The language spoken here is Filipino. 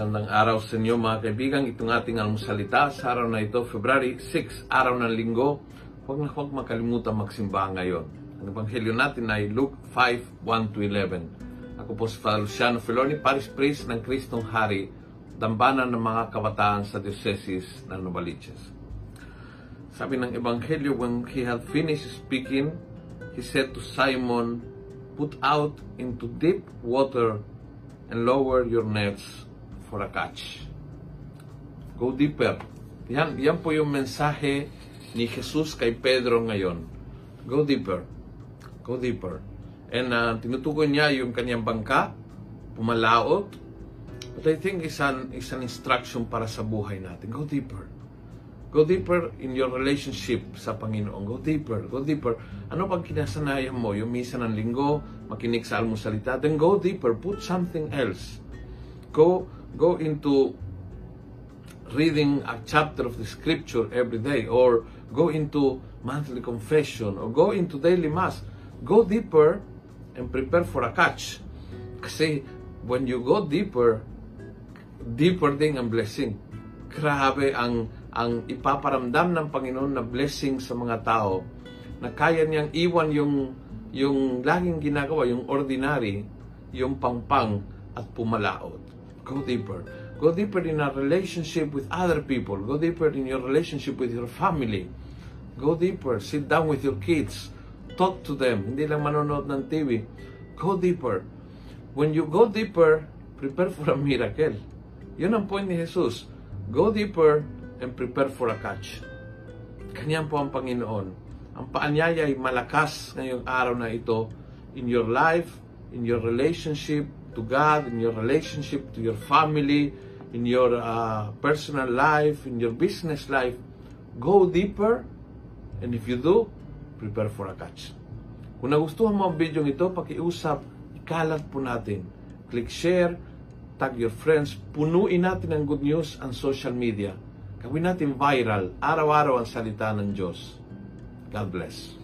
Magandang araw sa inyo mga kaibigan. Itong ating almusalita sa araw na ito, February 6, araw ng linggo. Huwag na huwag makalimutan magsimba ngayon. Ang ebanghelyo natin ay Luke 5, 1-11. Ako po si Father Luciano Feloni, Paris Priest ng Kristong Hari, dambanan ng mga kabataan sa Diocese ng Novaliches. Sabi ng ebanghelyo, when he had finished speaking, he said to Simon, Put out into deep water and lower your nets for a catch. Go deeper. Yan, yan po yung mensahe ni Jesus kay Pedro ngayon. Go deeper. Go deeper. And uh, tinutukoy niya yung kanyang bangka, pumalaot. But I think it's an, it's an instruction para sa buhay natin. Go deeper. Go deeper in your relationship sa Panginoon. Go deeper, go deeper. Ano pag kinasanayan mo? Yung misa ng linggo, makinig sa almusalita, then go deeper. Put something else. Go, go into reading a chapter of the scripture every day or go into monthly confession or go into daily mass. Go deeper and prepare for a catch. Kasi when you go deeper, deeper din ang blessing. Grabe ang ang ipaparamdam ng Panginoon na blessing sa mga tao na kaya niyang iwan yung yung laging ginagawa, yung ordinary, yung pangpang at pumalaot. Go deeper. Go deeper in a relationship with other people. Go deeper in your relationship with your family. Go deeper. Sit down with your kids. Talk to them. Hindi lang manonood ng TV. Go deeper. When you go deeper, prepare for a miracle. Yun ang point ni Jesus. Go deeper and prepare for a catch. Kanyan po ang Panginoon. Ang paanyaya ay malakas ngayong araw na ito in your life, in your relationship to God, in your relationship to your family, in your uh, personal life, in your business life. Go deeper and if you do, prepare for a catch. Kung nagustuhan mo ang video ito, pakiusap, ikalat po natin. Click share, tag your friends, punuin natin ang good news ang social media. Gawin natin viral, araw-araw ang salita ng Diyos. God bless.